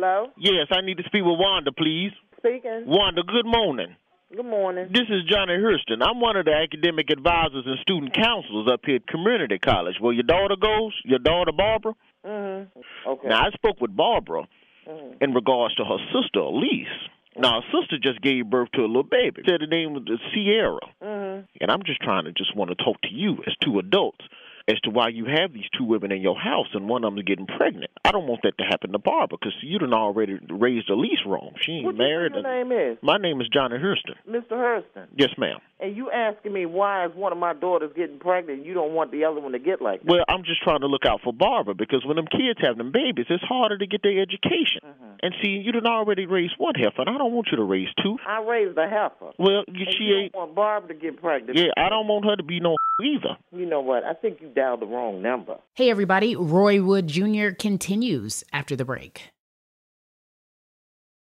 Hello? Yes, I need to speak with Wanda, please. Speaking. Wanda, good morning. Good morning. This is Johnny Hurston. I'm one of the academic advisors and student counselors up here at Community College. Where your daughter goes, your daughter Barbara. Mm-hmm. Okay. Now I spoke with Barbara Mhm. in regards to her sister Elise. Now her sister just gave birth to a little baby. Said the name was Sierra. Mm-hmm. And I'm just trying to just want to talk to you as two adults as to why you have these two women in your house and one of them is getting pregnant. I don't want that to happen to Barbara because you done already raised Elise wrong. She ain't What married. your name is? My name is Johnny Hurston. Mr. Hurston. Yes, ma'am. And you asking me why is one of my daughters getting pregnant and you don't want the other one to get like that? Well, I'm just trying to look out for Barbara because when them kids have them babies, it's harder to get their education. Mm-hmm. And see, you done already raised one heifer, and I don't want you to raise two. I raised a heifer. Well, you, she ain't. want Barbara to get pregnant. Yeah, I don't want her to be no either. You know what? I think you dialed the wrong number. Hey, everybody. Roy Wood Jr. continues after the break.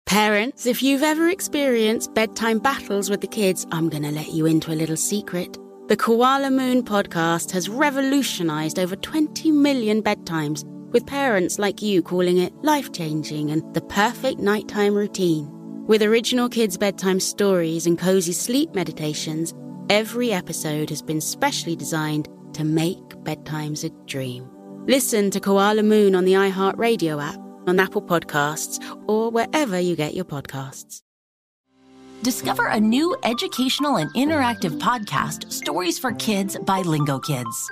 Parents, if you've ever experienced bedtime battles with the kids, I'm going to let you into a little secret. The Koala Moon podcast has revolutionized over 20 million bedtimes, with parents like you calling it life changing and the perfect nighttime routine. With original kids' bedtime stories and cozy sleep meditations, every episode has been specially designed to make bedtimes a dream. Listen to Koala Moon on the iHeartRadio app, on Apple Podcasts, or wherever you get your podcasts. Discover a new educational and interactive podcast, Stories for Kids by Lingo Kids.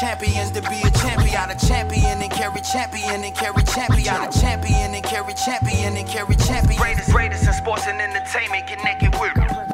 Champions to be a champion. A champion and carry champion and carry champion. A champion and carry champion and carry champion. Greatest, greatest in sports and entertainment connected with.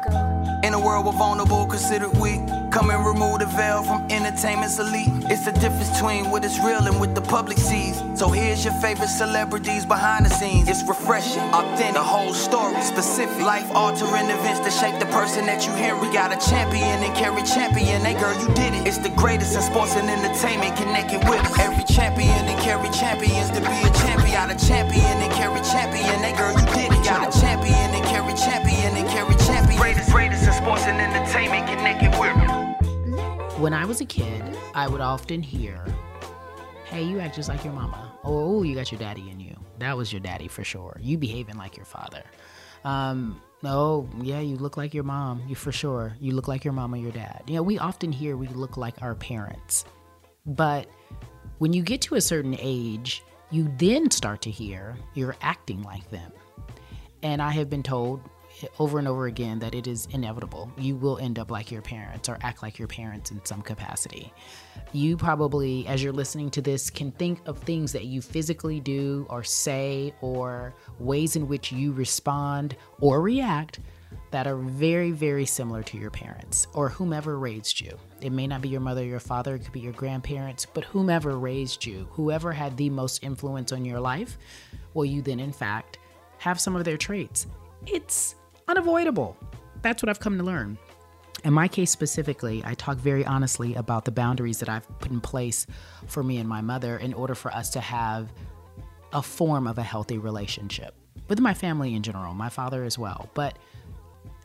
In a world with vulnerable, considered weak. Come and remove the veil from entertainment's elite. It's the difference between what is real and what the public sees. So here's your favorite celebrities behind the scenes. It's refreshing, authentic, the whole story, specific. Life altering events that shape the person that you hear. We got a champion and carry champion. Hey girl, you did it. It's the greatest in sports and entertainment connected with. Every champion and carry champions to be a champion. A champion and carry champion. Hey girl, you did it. Got a champion and carry champion and carry champion. Greatest, greatest in sports and entertainment connected with. When I was a kid, I would often hear, Hey, you act just like your mama. Oh, you got your daddy in you. That was your daddy for sure. You behaving like your father. Um, oh, yeah, you look like your mom. You for sure. You look like your mom or your dad. You know, we often hear we look like our parents. But when you get to a certain age, you then start to hear you're acting like them. And I have been told over and over again that it is inevitable. You will end up like your parents or act like your parents in some capacity. You probably, as you're listening to this, can think of things that you physically do or say or ways in which you respond or react that are very, very similar to your parents or whomever raised you. It may not be your mother or your father, it could be your grandparents, but whomever raised you, whoever had the most influence on your life, will you then, in fact, have some of their traits. It's unavoidable. That's what I've come to learn. In my case specifically, I talk very honestly about the boundaries that I've put in place for me and my mother in order for us to have a form of a healthy relationship with my family in general, my father as well. But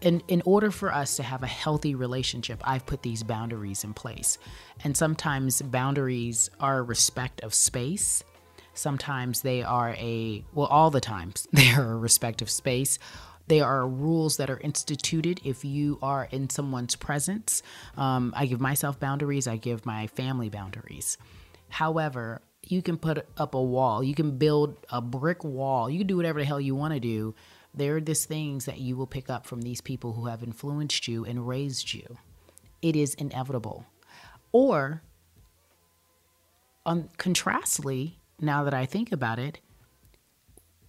in, in order for us to have a healthy relationship, I've put these boundaries in place. And sometimes boundaries are respect of space. Sometimes they are a, well, all the times they are a respect of space. They are rules that are instituted if you are in someone's presence. Um, I give myself boundaries, I give my family boundaries. However, you can put up a wall, you can build a brick wall, you can do whatever the hell you want to do. There are these things that you will pick up from these people who have influenced you and raised you. It is inevitable. Or, contrastly, now that I think about it,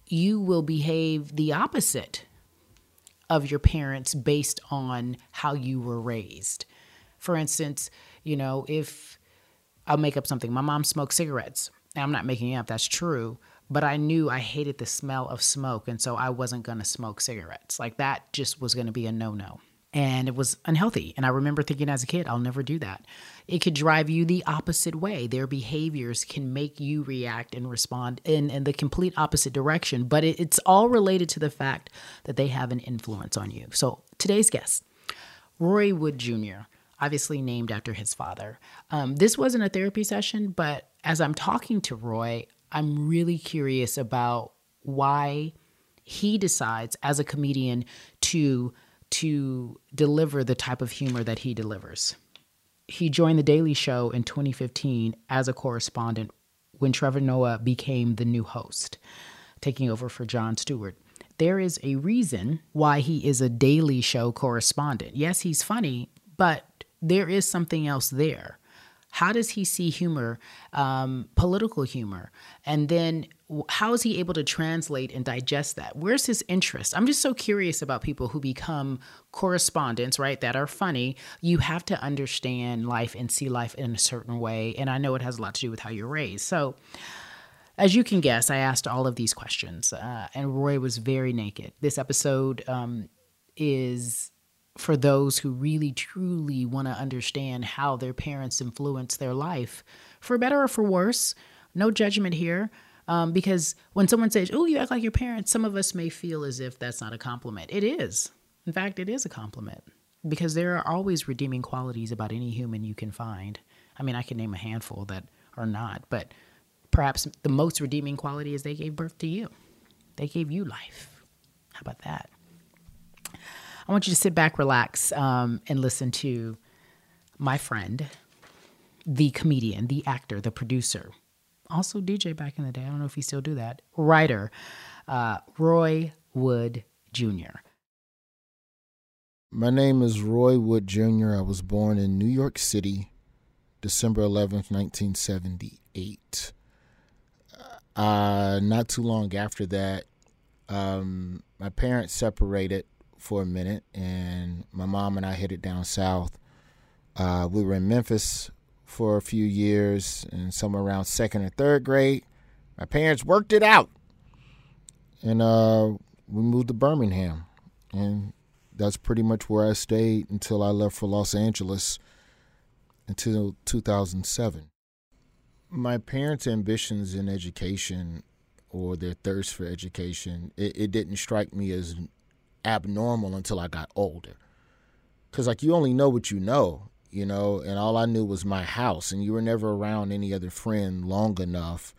you will behave the opposite of your parents based on how you were raised. For instance, you know, if I'll make up something, my mom smoked cigarettes. Now, I'm not making it up, that's true. But I knew I hated the smell of smoke, and so I wasn't gonna smoke cigarettes. Like that just was gonna be a no no and it was unhealthy. And I remember thinking as a kid, I'll never do that. It could drive you the opposite way. Their behaviors can make you react and respond in, in the complete opposite direction, but it, it's all related to the fact that they have an influence on you. So today's guest, Roy Wood Jr., obviously named after his father. Um, this wasn't a therapy session, but as I'm talking to Roy, I'm really curious about why he decides as a comedian to to deliver the type of humor that he delivers. He joined The Daily Show in 2015 as a correspondent when Trevor Noah became the new host, taking over for Jon Stewart. There is a reason why he is a Daily Show correspondent. Yes, he's funny, but there is something else there. How does he see humor, um, political humor? And then how is he able to translate and digest that? Where's his interest? I'm just so curious about people who become correspondents, right, that are funny. You have to understand life and see life in a certain way. And I know it has a lot to do with how you're raised. So, as you can guess, I asked all of these questions, uh, and Roy was very naked. This episode um, is for those who really truly want to understand how their parents influence their life, for better or for worse. No judgment here. Um, because when someone says, Oh, you act like your parents, some of us may feel as if that's not a compliment. It is. In fact, it is a compliment because there are always redeeming qualities about any human you can find. I mean, I can name a handful that are not, but perhaps the most redeeming quality is they gave birth to you, they gave you life. How about that? I want you to sit back, relax, um, and listen to my friend, the comedian, the actor, the producer, also DJ back in the day. I don't know if he still do that. Writer, uh, Roy Wood Jr. My name is Roy Wood Jr. I was born in New York City, December 11th, 1978. Uh, not too long after that, um, my parents separated for a minute, and my mom and I headed down south. Uh, we were in Memphis for a few years, and somewhere around second or third grade, my parents worked it out, and uh, we moved to Birmingham, and that's pretty much where I stayed until I left for Los Angeles until 2007. My parents' ambitions in education or their thirst for education, it, it didn't strike me as abnormal until I got older. Cause like you only know what you know, you know, and all I knew was my house, and you were never around any other friend long enough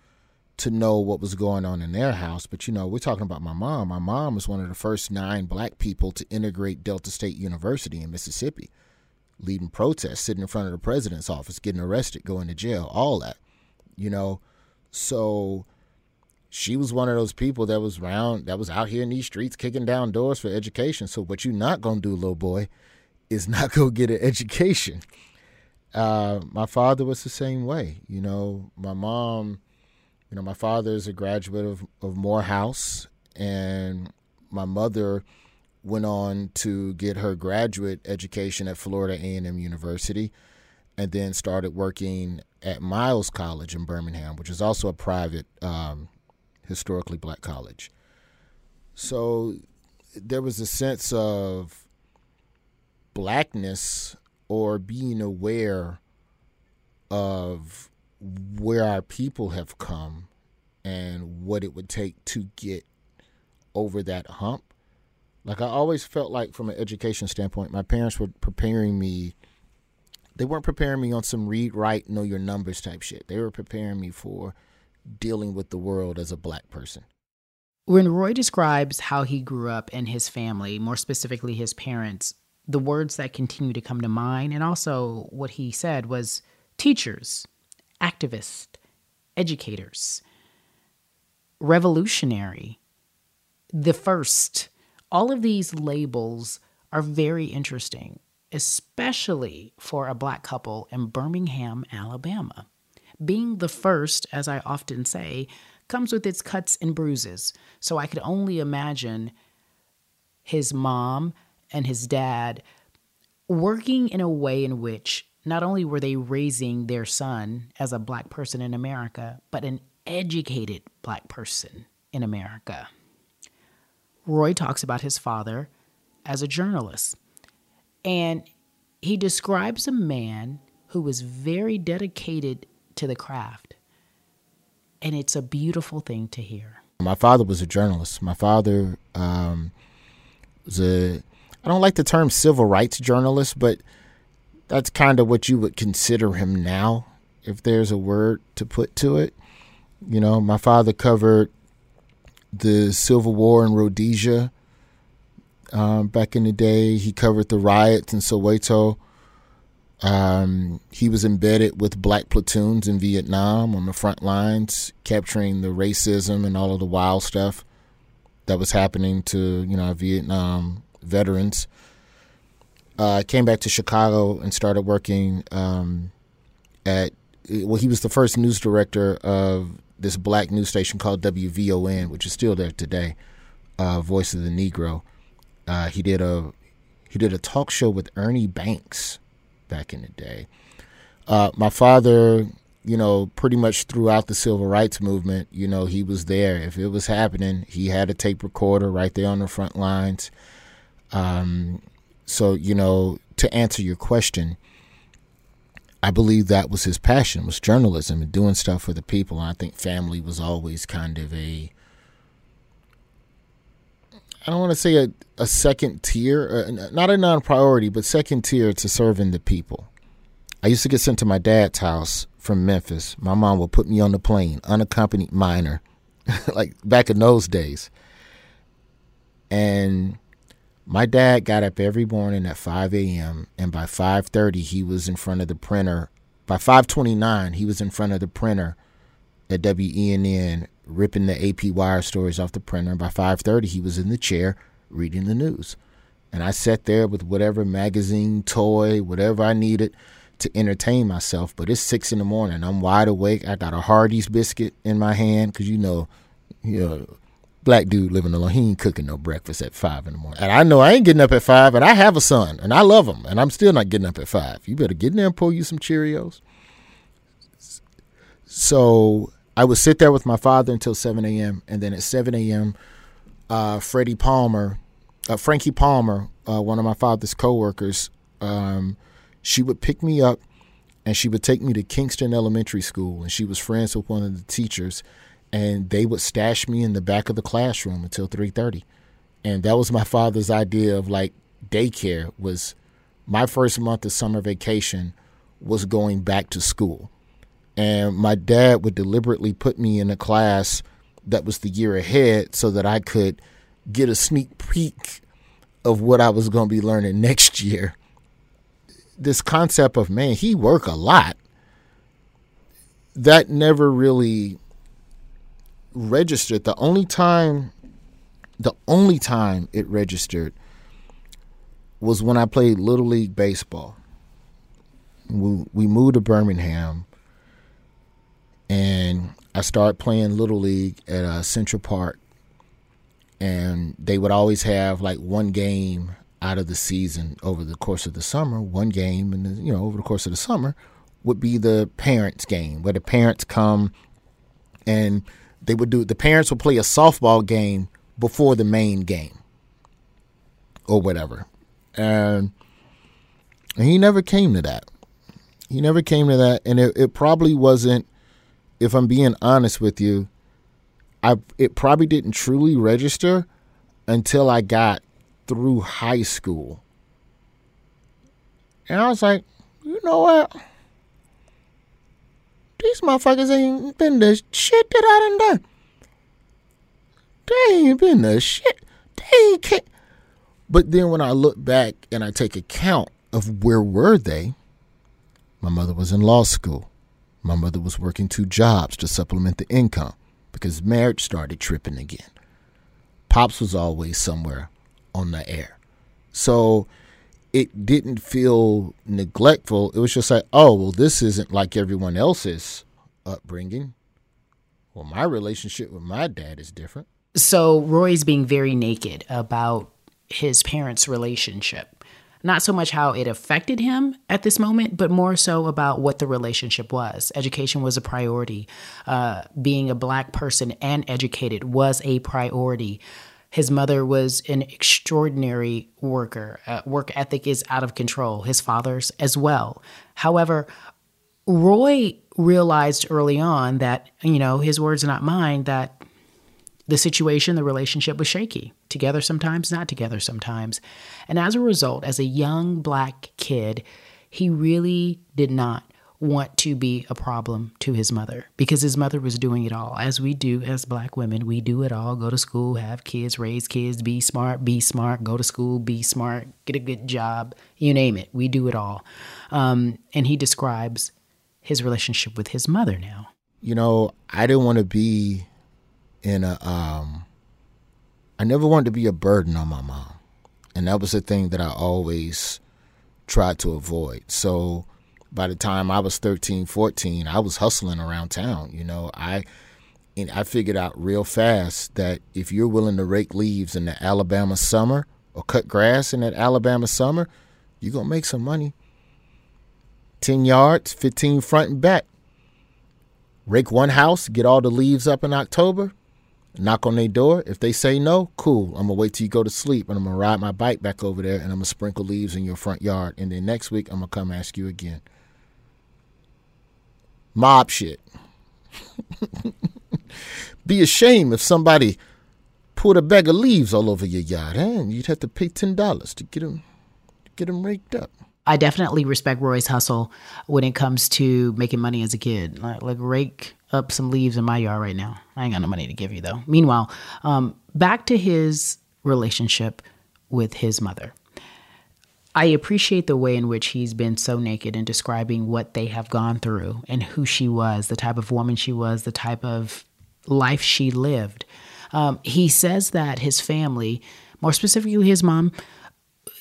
to know what was going on in their house. But you know, we're talking about my mom. My mom was one of the first nine black people to integrate Delta State University in Mississippi, leading protests, sitting in front of the president's office, getting arrested, going to jail, all that, you know. So she was one of those people that was around that was out here in these streets kicking down doors for education. So what you not gonna do, little boy, is not go get an education. Uh, my father was the same way. You know, my mom, you know, my father is a graduate of, of Morehouse, and my mother went on to get her graduate education at Florida A&M University, and then started working at Miles College in Birmingham, which is also a private um, historically black college. So there was a sense of blackness or being aware of where our people have come and what it would take to get over that hump. Like I always felt like from an education standpoint, my parents were preparing me they weren't preparing me on some read, write, know your numbers type shit. They were preparing me for dealing with the world as a black person. When Roy describes how he grew up and his family, more specifically his parents, the words that continue to come to mind, and also what he said was teachers, activists, educators, revolutionary, the first. All of these labels are very interesting, especially for a black couple in Birmingham, Alabama. Being the first, as I often say, comes with its cuts and bruises. So I could only imagine his mom and his dad working in a way in which not only were they raising their son as a black person in America, but an educated black person in America. Roy talks about his father as a journalist, and he describes a man who was very dedicated to the craft. And it's a beautiful thing to hear. My father was a journalist. My father um, was a, I don't like the term civil rights journalist, but that's kind of what you would consider him now, if there's a word to put to it. You know, my father covered the Civil War in Rhodesia um, back in the day. He covered the riots in Soweto. Um, he was embedded with black platoons in Vietnam on the front lines, capturing the racism and all of the wild stuff that was happening to you know Vietnam veterans. I uh, came back to Chicago and started working um, at well, he was the first news director of this black news station called WVON, which is still there today, uh, Voice of the Negro. Uh, he did a he did a talk show with Ernie Banks back in the day. Uh, my father, you know, pretty much throughout the civil rights movement, you know, he was there. If it was happening, he had a tape recorder right there on the front lines. Um, so, you know, to answer your question, I believe that was his passion was journalism and doing stuff for the people. And I think family was always kind of a I don't want to say a, a second tier, uh, not a non priority, but second tier to serving the people. I used to get sent to my dad's house from Memphis. My mom would put me on the plane, unaccompanied minor, like back in those days. And my dad got up every morning at 5 a.m. and by 5:30 he was in front of the printer. By 5:29 he was in front of the printer at WENN ripping the AP wire stories off the printer. And by 5:30 he was in the chair reading the news. And I sat there with whatever magazine, toy, whatever I needed to entertain myself. But it's six in the morning. I'm wide awake. I got a Hardee's biscuit in my hand because you know, you know, black dude living alone. He ain't cooking no breakfast at five in the morning. And I know I ain't getting up at five, and I have a son, and I love him, and I'm still not getting up at five. You better get in there and pull you some Cheerios. So I would sit there with my father until 7 a.m., and then at 7 a.m., uh, Freddie Palmer, uh, Frankie Palmer, uh, one of my father's coworkers, um, she would pick me up and she would take me to Kingston Elementary School, and she was friends with one of the teachers and they would stash me in the back of the classroom until 3:30. And that was my father's idea of like daycare was my first month of summer vacation was going back to school. And my dad would deliberately put me in a class that was the year ahead so that I could get a sneak peek of what I was going to be learning next year. This concept of man, he work a lot. That never really registered. The only time, the only time it registered was when I played Little League Baseball. We, we moved to Birmingham, and I started playing Little League at uh, Central Park. And they would always have like one game out of the season over the course of the summer. One game, and you know, over the course of the summer, would be the parents' game, where the parents come and they would do the parents would play a softball game before the main game or whatever. And, he never came to that. He never came to that. And it, it probably wasn't, if I'm being honest with you, I it probably didn't truly register until I got through high school. And I was like, you know what? These motherfuckers ain't been the shit that I done done. They ain't been the shit. They can't. But then when I look back and I take account of where were they, my mother was in law school. My mother was working two jobs to supplement the income because marriage started tripping again. Pops was always somewhere on the air. So it didn't feel neglectful. It was just like, oh, well, this isn't like everyone else's upbringing. Well, my relationship with my dad is different. So Roy's being very naked about his parents' relationship. Not so much how it affected him at this moment, but more so about what the relationship was. Education was a priority. Uh, being a black person and educated was a priority. His mother was an extraordinary worker. Uh, work ethic is out of control. His father's as well. However, Roy realized early on that, you know, his words, not mine, that the situation, the relationship was shaky. Together sometimes, not together sometimes. And as a result, as a young black kid, he really did not want to be a problem to his mother because his mother was doing it all. As we do as black women, we do it all go to school, have kids, raise kids, be smart, be smart, go to school, be smart, get a good job, you name it. We do it all. Um, and he describes his relationship with his mother now. You know, I didn't want to be in a um I never wanted to be a burden on my mom. And that was the thing that I always tried to avoid. So by the time I was 13, 14, I was hustling around town, you know. I and I figured out real fast that if you're willing to rake leaves in the Alabama summer or cut grass in that Alabama summer, you're going to make some money. 10 yards, 15 front and back. Rake one house, get all the leaves up in October, knock on their door. If they say no, cool. I'm gonna wait till you go to sleep and I'm gonna ride my bike back over there and I'm gonna sprinkle leaves in your front yard. And then next week I'm gonna come ask you again. Mob shit. Be ashamed if somebody put a bag of leaves all over your yard, and You'd have to pay ten dollars to get them, get them raked up. I definitely respect Roy's hustle when it comes to making money as a kid. Like, like rake up some leaves in my yard right now. I ain't got no money to give you though. Meanwhile, um, back to his relationship with his mother. I appreciate the way in which he's been so naked in describing what they have gone through and who she was, the type of woman she was, the type of life she lived. Um, he says that his family, more specifically his mom,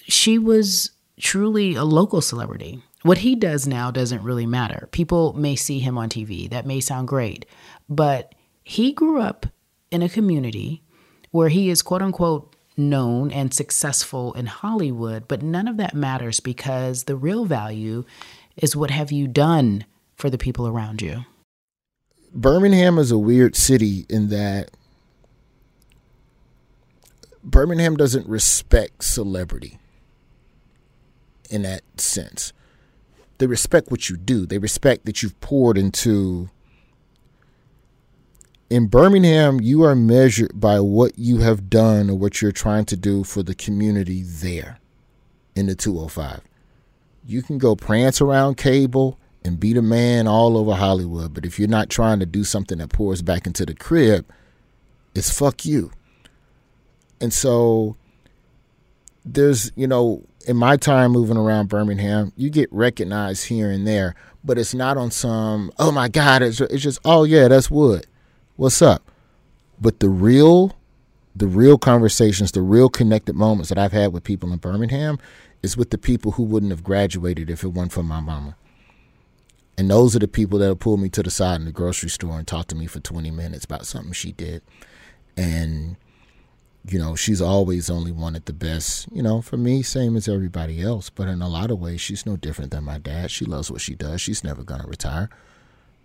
she was truly a local celebrity. What he does now doesn't really matter. People may see him on TV. That may sound great. But he grew up in a community where he is quote unquote known and successful in Hollywood, but none of that matters because the real value is what have you done for the people around you. Birmingham is a weird city in that Birmingham doesn't respect celebrity in that sense. They respect what you do. They respect that you've poured into. In Birmingham, you are measured by what you have done or what you're trying to do for the community there in the 205. You can go prance around cable and be the man all over Hollywood, but if you're not trying to do something that pours back into the crib, it's fuck you. And so there's, you know, in my time moving around Birmingham, you get recognized here and there, but it's not on some, oh my God, it's, it's just, oh yeah, that's Wood. What's up? But the real, the real conversations, the real connected moments that I've had with people in Birmingham is with the people who wouldn't have graduated if it weren't for my mama. And those are the people that'll pull me to the side in the grocery store and talk to me for 20 minutes about something she did. And you know, she's always only wanted the best, you know, for me, same as everybody else. But in a lot of ways, she's no different than my dad. She loves what she does. She's never going to retire.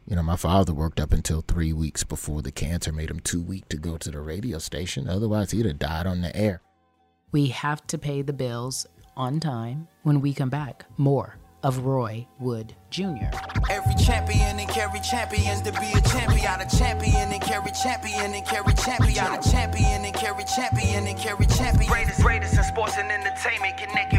You know, my father worked up until three weeks before the cancer made him too weak to go to the radio station. Otherwise, he'd have died on the air. We have to pay the bills on time when we come back. More of Roy Wood Jr. Every champion and carry champions to be a champion. A champion and carry champion and carry champion. A champion and carry champion and carry champion. Greatest, greatest in sports and entertainment connected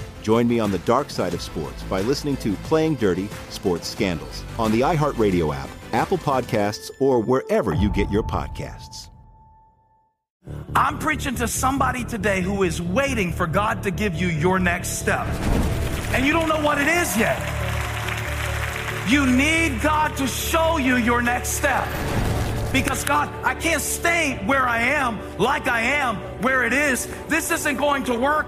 Join me on the dark side of sports by listening to Playing Dirty Sports Scandals on the iHeartRadio app, Apple Podcasts, or wherever you get your podcasts. I'm preaching to somebody today who is waiting for God to give you your next step. and you don't know what it is yet. You need God to show you your next step. Because God, I can't stay where I am, like I am, where it is. This isn't going to work.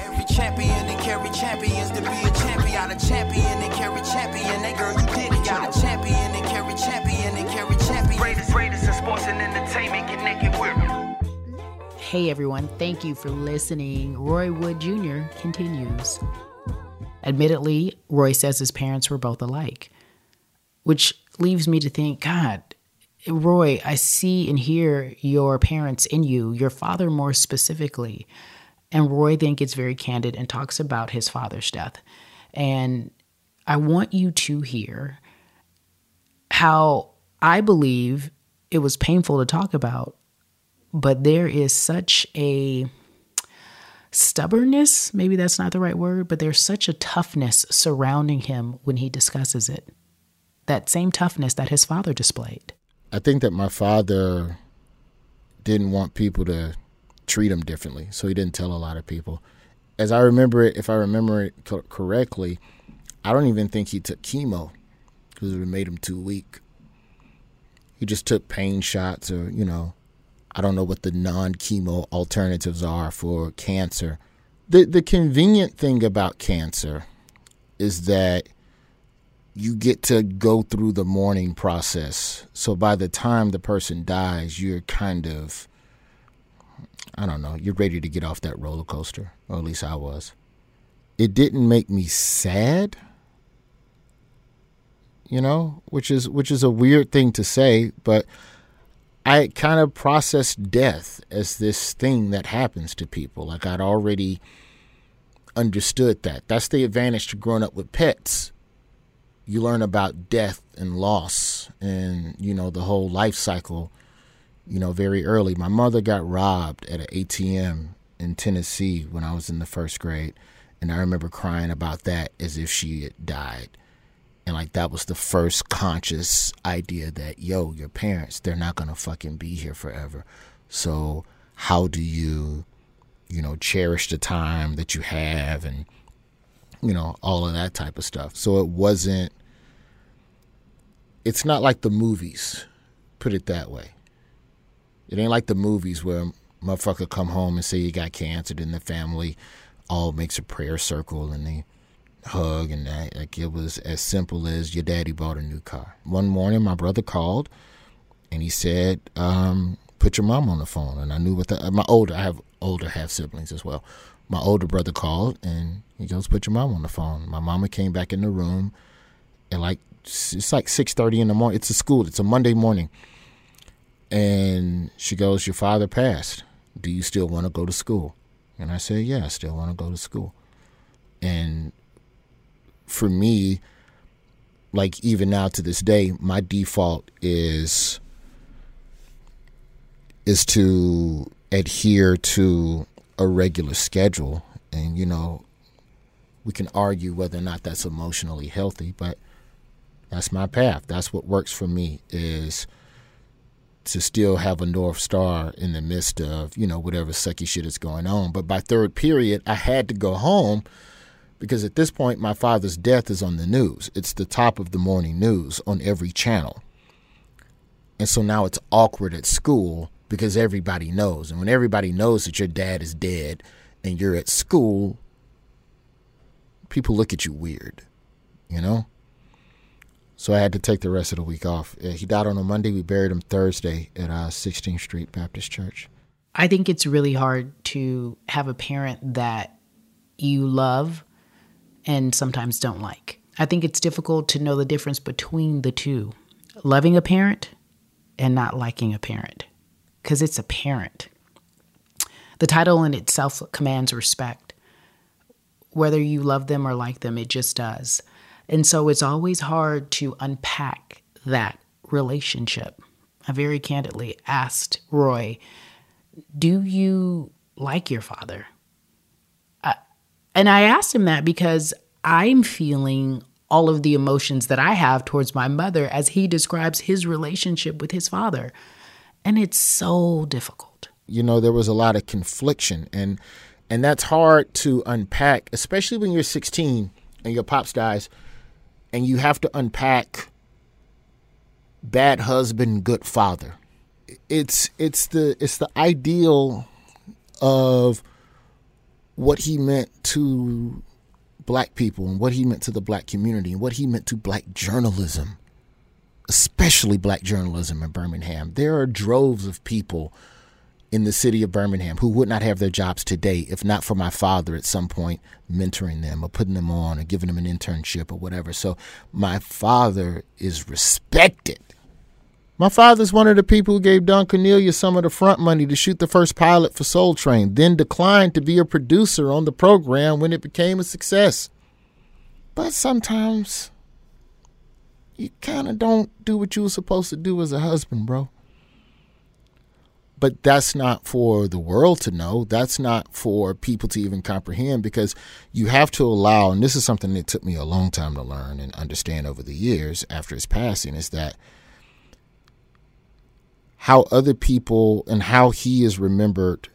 Every champion and carry champions to be a champion. Got a champion and carry champion. That girl, you did it. Got a champion and carry champion and carry champion. Greatest, greatest in sports and entertainment. Connected with. Hey everyone, thank you for listening. Roy Wood Jr. continues. Admittedly, Roy says his parents were both alike, which leaves me to think, God, Roy, I see and hear your parents in you, your father more specifically. And Roy then gets very candid and talks about his father's death. And I want you to hear how I believe it was painful to talk about, but there is such a stubbornness, maybe that's not the right word, but there's such a toughness surrounding him when he discusses it. That same toughness that his father displayed. I think that my father didn't want people to treat him differently, so he didn't tell a lot of people. As I remember it, if I remember it co- correctly, I don't even think he took chemo because it made him too weak. He just took pain shots, or you know, I don't know what the non-chemo alternatives are for cancer. The the convenient thing about cancer is that you get to go through the mourning process. So by the time the person dies, you're kind of I don't know, you're ready to get off that roller coaster, or at least I was. It didn't make me sad, you know, which is which is a weird thing to say, but I kind of processed death as this thing that happens to people. Like I'd already understood that. That's the advantage to growing up with pets. You learn about death and loss and, you know, the whole life cycle you know, very early. My mother got robbed at an ATM in Tennessee when I was in the first grade. And I remember crying about that as if she had died. And like that was the first conscious idea that, yo, your parents, they're not going to fucking be here forever. So how do you, you know, cherish the time that you have and, you know, all of that type of stuff. So it wasn't, it's not like the movies, put it that way. It ain't like the movies where motherfucker come home and say you got cancer, and the family all makes a prayer circle and they hug and that. Like it was as simple as your daddy bought a new car. One morning, my brother called and he said, um, "Put your mom on the phone." And I knew what the, my older I have older half siblings as well. My older brother called and he goes, "Put your mom on the phone." My mama came back in the room and like it's like six thirty in the morning. It's a school. It's a Monday morning. And she goes, Your father passed. Do you still want to go to school? And I said, Yeah, I still want to go to school. And for me, like even now to this day, my default is is to adhere to a regular schedule. And, you know, we can argue whether or not that's emotionally healthy, but that's my path. That's what works for me is to still have a north star in the midst of you know whatever sucky shit is going on. But by third period, I had to go home because at this point, my father's death is on the news. It's the top of the morning news on every channel, and so now it's awkward at school because everybody knows, and when everybody knows that your dad is dead and you're at school, people look at you weird, you know. So I had to take the rest of the week off. He died on a Monday. We buried him Thursday at uh, 16th Street Baptist Church. I think it's really hard to have a parent that you love and sometimes don't like. I think it's difficult to know the difference between the two loving a parent and not liking a parent because it's a parent. The title in itself commands respect. Whether you love them or like them, it just does. And so it's always hard to unpack that relationship. I very candidly asked Roy, Do you like your father? Uh, and I asked him that because I'm feeling all of the emotions that I have towards my mother as he describes his relationship with his father. And it's so difficult. You know, there was a lot of confliction and and that's hard to unpack, especially when you're 16 and your pops dies and you have to unpack bad husband, good father. It's it's the it's the ideal of what he meant to black people and what he meant to the black community and what he meant to black journalism, especially black journalism in Birmingham. There are droves of people in the city of Birmingham who would not have their jobs today if not for my father at some point mentoring them or putting them on or giving them an internship or whatever. So my father is respected. My father's one of the people who gave Don Cornelius some of the front money to shoot the first pilot for Soul Train, then declined to be a producer on the program when it became a success. But sometimes you kind of don't do what you were supposed to do as a husband, bro. But that's not for the world to know. That's not for people to even comprehend because you have to allow, and this is something that took me a long time to learn and understand over the years after his passing, is that how other people and how he is remembered,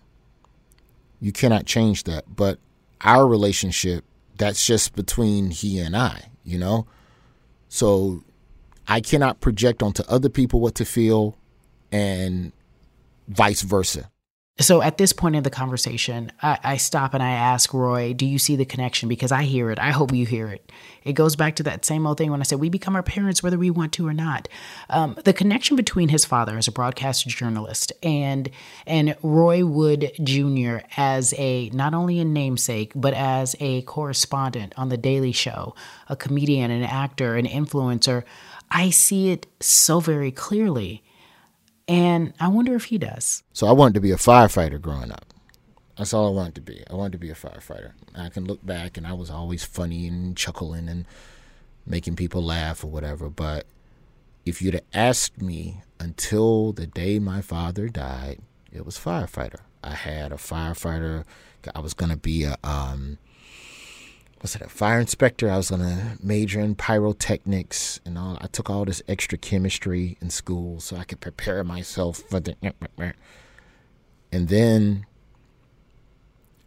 you cannot change that. But our relationship, that's just between he and I, you know? So I cannot project onto other people what to feel and vice versa. So at this point in the conversation, I, I, stop and I ask Roy, Do you see the connection? Because I hear it. I hope you hear it. It goes back to that same old thing when I said we become our parents whether we want to or not. Um, the connection between his father as a broadcast journalist and and Roy Wood Jr. as a not only a namesake but as a correspondent on the Daily Show, a comedian, an actor, an influencer. I see it so very clearly. And I wonder if he does. So I wanted to be a firefighter growing up. That's all I wanted to be. I wanted to be a firefighter. I can look back and I was always funny and chuckling and making people laugh or whatever. But if you'd have asked me until the day my father died, it was firefighter. I had a firefighter. I was going to be a um, what's it, a fire inspector. I was to major in pyrotechnics and all. I took all this extra chemistry in school so I could prepare myself for the. And then,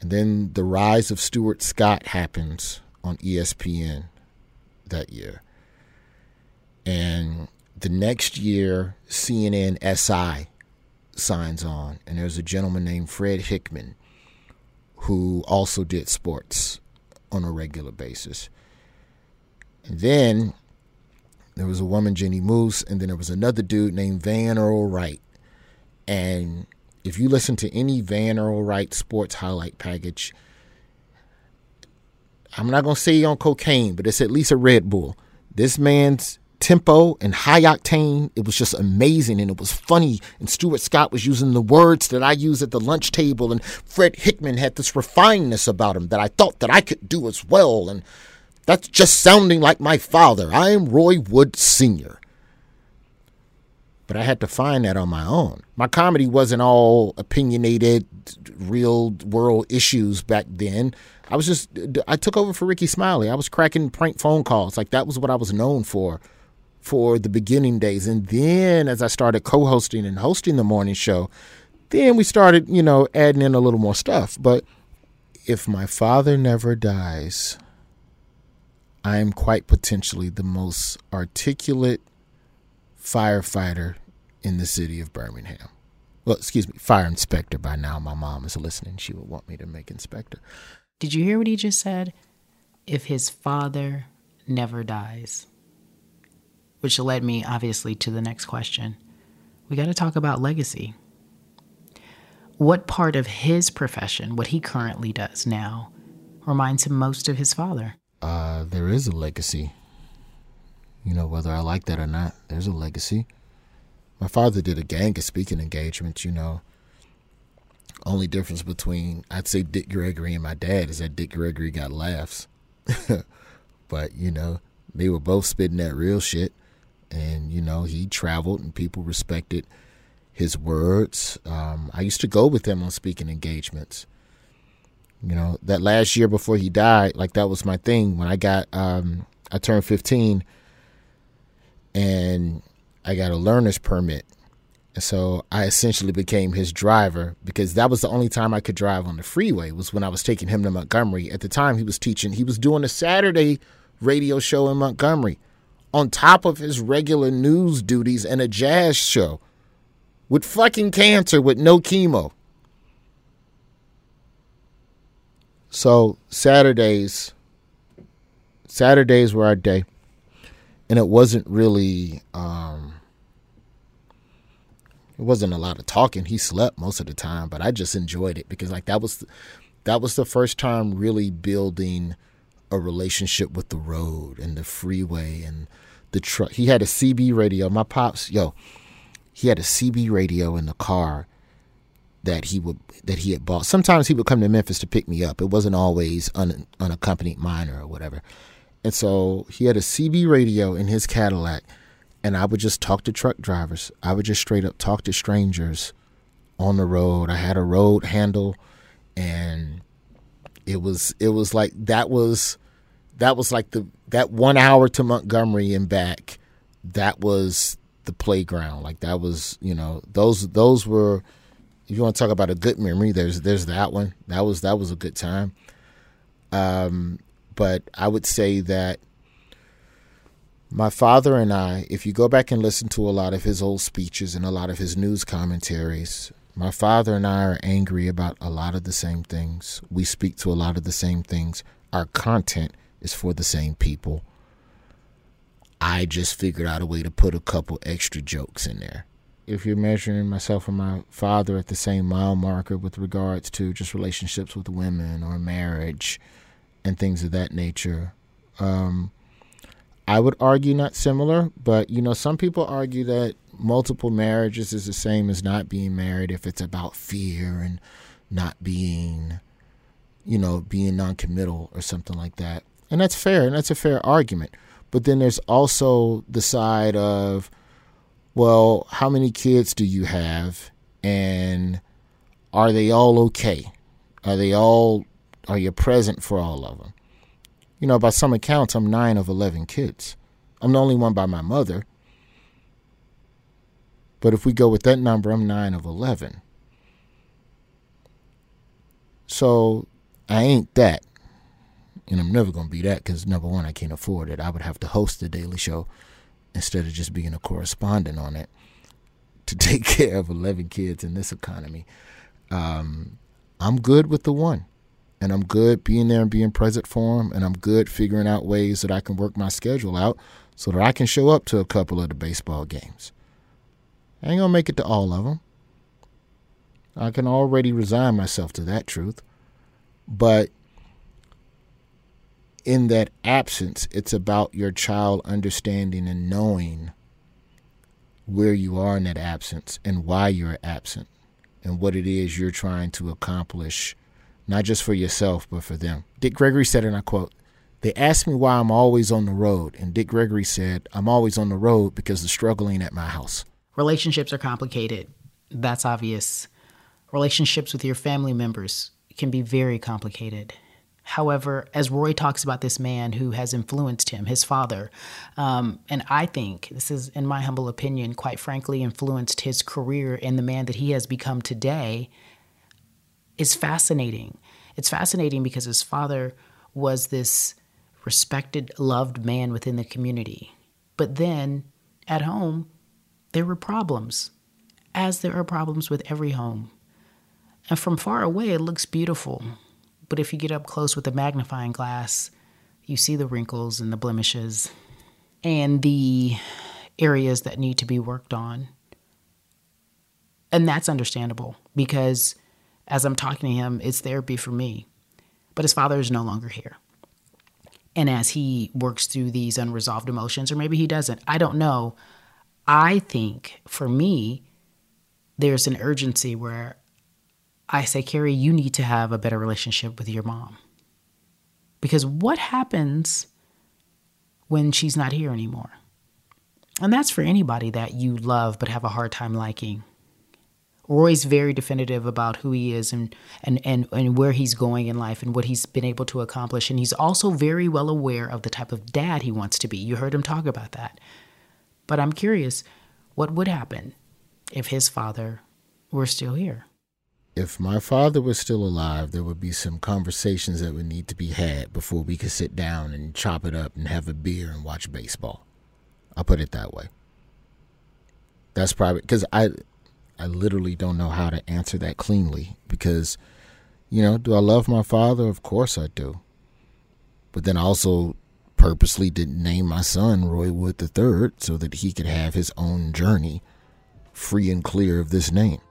and then the rise of Stuart Scott happens on ESPN that year. And the next year, CNN SI signs on, and there's a gentleman named Fred Hickman who also did sports on a regular basis. And then there was a woman, Jenny Moose, and then there was another dude named Van Earl Wright. And if you listen to any Van Earl Wright sports highlight package, I'm not going to say on cocaine, but it's at least a Red Bull. This man's tempo and high octane. It was just amazing and it was funny. And Stuart Scott was using the words that I use at the lunch table. And Fred Hickman had this refinedness about him that I thought that I could do as well. And that's just sounding like my father. I am Roy Wood Sr. But I had to find that on my own. My comedy wasn't all opinionated, real world issues back then. I was just, I took over for Rickey Smiley. I was cracking prank phone calls. Like that was what I was known for for the beginning days. And then as I started co hosting and hosting the morning show, then we started, you know, adding in a little more stuff. But if my father never dies, I am quite potentially the most articulate firefighter in the city of Birmingham. Well, excuse me, fire inspector by now. My mom is listening. She would want me to make inspector. Did you hear what he just said? If his father never dies which led me obviously to the next question. We got to talk about legacy. What part of his profession, what he currently does now, reminds him most of his father? Uh, there is a legacy. You know, whether I like that or not, there's a legacy. My father did a gang of speaking engagements, you know. Only difference between, I'd say, Dick Gregory and my dad is that Dick Gregory got laughs. but, you know, they were both spitting that real shit and you know he traveled and people respected his words. Um, I used to go with him on speaking engagements. You know that last year before he died, like that was my thing. When I got, um, I turned fifteen, and I got a learner's permit. And so I essentially became his driver because that was the only time I could drive on the freeway was when I was taking him to Montgomery. At the time he was teaching, he was doing a Saturday radio show in Montgomery on top of his regular news duties and a jazz show with fucking cancer with no chemo. So Saturdays, Saturdays were our day, and it wasn't really, um, it wasn't a lot of talking. He slept most of the time, but I just enjoyed it because like that was, that was the first time really building a relationship with the road and the freeway and the truck. He had a CB radio. My pops, yo, he had a CB radio in the car that he would that he had bought. Sometimes he would come to Memphis to pick me up. It wasn't always un, unaccompanied minor or whatever. And so he had a CB radio in his Cadillac, and I would just talk to truck drivers. I would just straight up talk to strangers on the road. I had a road handle, and it was it was like that was that was like the that one hour to Montgomery and back. That was the playground. Like that was you know those those were. If you want to talk about a good memory, there's there's that one. That was that was a good time. Um, but I would say that my father and I, if you go back and listen to a lot of his old speeches and a lot of his news commentaries, my father and I are angry about a lot of the same things. We speak to a lot of the same things. Our content is for the same people. I just figured out a way to put a couple extra jokes in there. If you're measuring myself and my father at the same mile marker with regards to just relationships with women or marriage and things of that nature, um, I would argue not similar, but you know, some people argue that multiple marriages is the same as not being married if it's about fear and not being, you know, being non-committal or something like that. And that's fair, and that's a fair argument. But then there's also the side of well, how many kids do you have? And are they all okay? Are they all, are you present for all of them? You know, by some accounts, I'm nine of 11 kids. I'm the only one by my mother. But if we go with that number, I'm nine of 11. So I ain't that. And I'm never going to be that because, number one, I can't afford it. I would have to host the Daily Show instead of just being a correspondent on it to take care of 11 kids in this economy. Um, I'm good with the one. And I'm good being there and being present for them. And I'm good figuring out ways that I can work my schedule out so that I can show up to a couple of the baseball games. I ain't going to make it to all of them. I can already resign myself to that truth. But in that absence, it's about your child understanding and knowing where you are in that absence and why you're absent and what it is you're trying to accomplish, not just for yourself, but for them. Dick Gregory said, and I quote, They ask me why I'm always on the road. And Dick Gregory said, I'm always on the road because the struggle ain't at my house. Relationships are complicated. That's obvious. Relationships with your family members can be very complicated. However, as Roy talks about this man who has influenced him, his father, um, and I think this is, in my humble opinion, quite frankly, influenced his career and the man that he has become today, is fascinating. It's fascinating because his father was this respected, loved man within the community. But then at home, there were problems, as there are problems with every home. And from far away, it looks beautiful. But if you get up close with a magnifying glass, you see the wrinkles and the blemishes and the areas that need to be worked on. And that's understandable because as I'm talking to him, it's therapy for me. But his father is no longer here. And as he works through these unresolved emotions, or maybe he doesn't, I don't know. I think for me, there's an urgency where I say, Carrie, you need to have a better relationship with your mom. Because what happens when she's not here anymore? And that's for anybody that you love but have a hard time liking. Roy's very definitive about who he is and, and, and, and where he's going in life and what he's been able to accomplish. And he's also very well aware of the type of dad he wants to be. You heard him talk about that. But I'm curious what would happen if his father were still here? If my father was still alive, there would be some conversations that would need to be had before we could sit down and chop it up and have a beer and watch baseball. I'll put it that way. That's probably because I, I literally don't know how to answer that cleanly because, you know, do I love my father? Of course I do. But then I also purposely didn't name my son Roy Wood III so that he could have his own journey free and clear of this name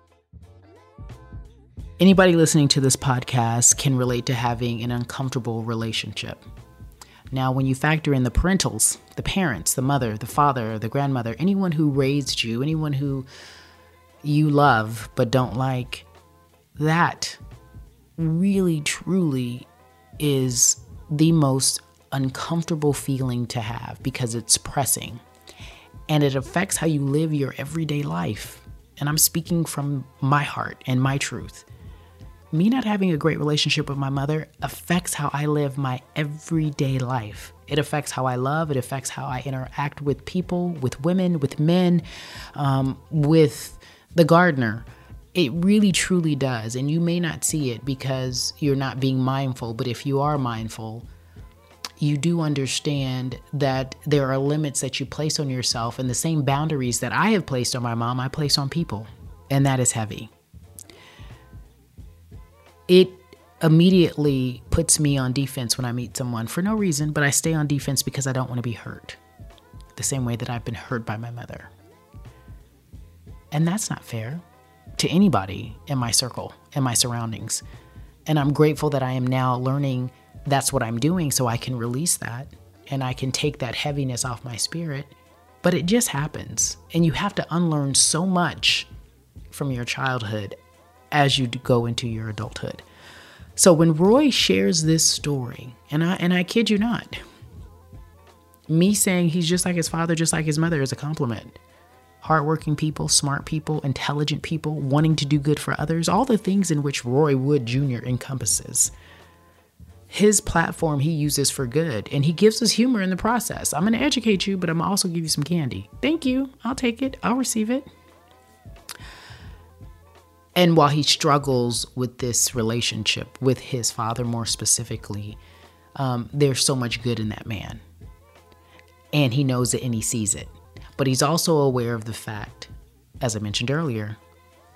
anybody listening to this podcast can relate to having an uncomfortable relationship. Now, when you factor in the parentals, the parents, the mother, the father, the grandmother, anyone who raised you, anyone who you love but don't like, that really, truly is the most uncomfortable feeling to have because it's pressing and it affects how you live your everyday life. And I'm speaking from my heart and my truth me not having a great relationship with my mother affects how I live my everyday life. It affects how I love, it affects how I interact with people, with women, with men, um, with the gardener. It really truly does. And you may not see it because you're not being mindful, but if you are mindful, you do understand that there are limits that you place on yourself, and the same boundaries that I have placed on my mom, I place on people. And that is heavy it immediately puts me on defense when I meet someone for no reason, but I stay on defense because I don't want to be hurt. The same way that I've been hurt by my mother. And that's not fair to anybody in my circle, in my surroundings. And I'm grateful that I am now learning that's what I'm doing so I can release that and I can take that heaviness off my spirit. But it just happens. And you have to unlearn so much from your childhood as you go into your adulthood. So when Roy shares this story, and I and I kid you not, me saying he's just like his father, just like his mother is a compliment. hardworking people, smart people, intelligent people, wanting to do good for others, all the things in which Roy Wood Jr. encompasses. His platform he uses for good, and he gives us humor in the process. I'm going to educate you, but I'm also give you some candy. Thank you. I'll take it. I'll receive it. And while he struggles with this relationship with his father, more specifically, um, there's so much good in that man. And he knows it and he sees it. But he's also aware of the fact, as I mentioned earlier,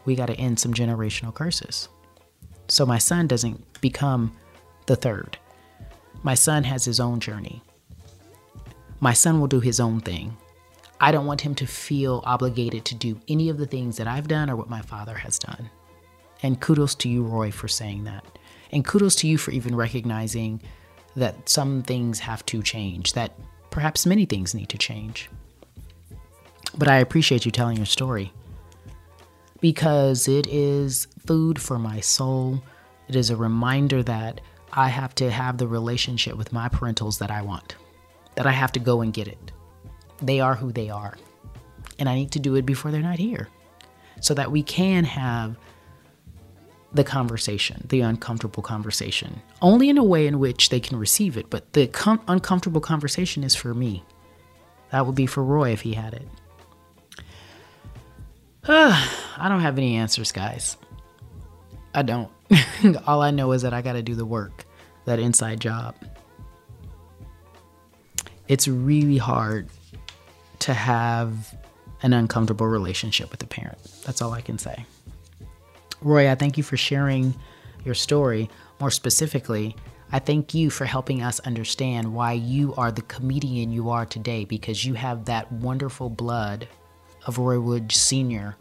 we got to end some generational curses. So my son doesn't become the third. My son has his own journey. My son will do his own thing. I don't want him to feel obligated to do any of the things that I've done or what my father has done. And kudos to you, Roy, for saying that. And kudos to you for even recognizing that some things have to change, that perhaps many things need to change. But I appreciate you telling your story because it is food for my soul. It is a reminder that I have to have the relationship with my parentals that I want, that I have to go and get it. They are who they are. And I need to do it before they're not here so that we can have the conversation, the uncomfortable conversation, only in a way in which they can receive it. But the com- uncomfortable conversation is for me. That would be for Roy if he had it. I don't have any answers, guys. I don't. All I know is that I got to do the work, that inside job. It's really hard to have an uncomfortable relationship with a parent. That's all I can say. Roy, I thank you for sharing your story. More specifically, I thank you for helping us understand why you are the comedian you are today because you have that wonderful blood of Roy Wood Sr.,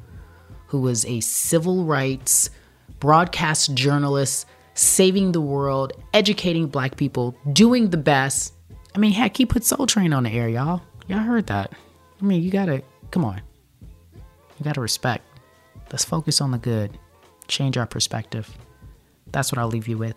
who was a civil rights broadcast journalist, saving the world, educating black people, doing the best. I mean, heck, he put Soul Train on the air, y'all. Y'all heard that. I mean, you gotta, come on. You gotta respect. Let's focus on the good, change our perspective. That's what I'll leave you with.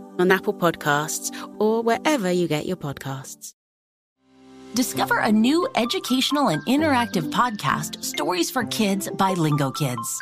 on Apple Podcasts, or wherever you get your podcasts. Discover a new educational and interactive podcast, Stories for Kids by Lingokids.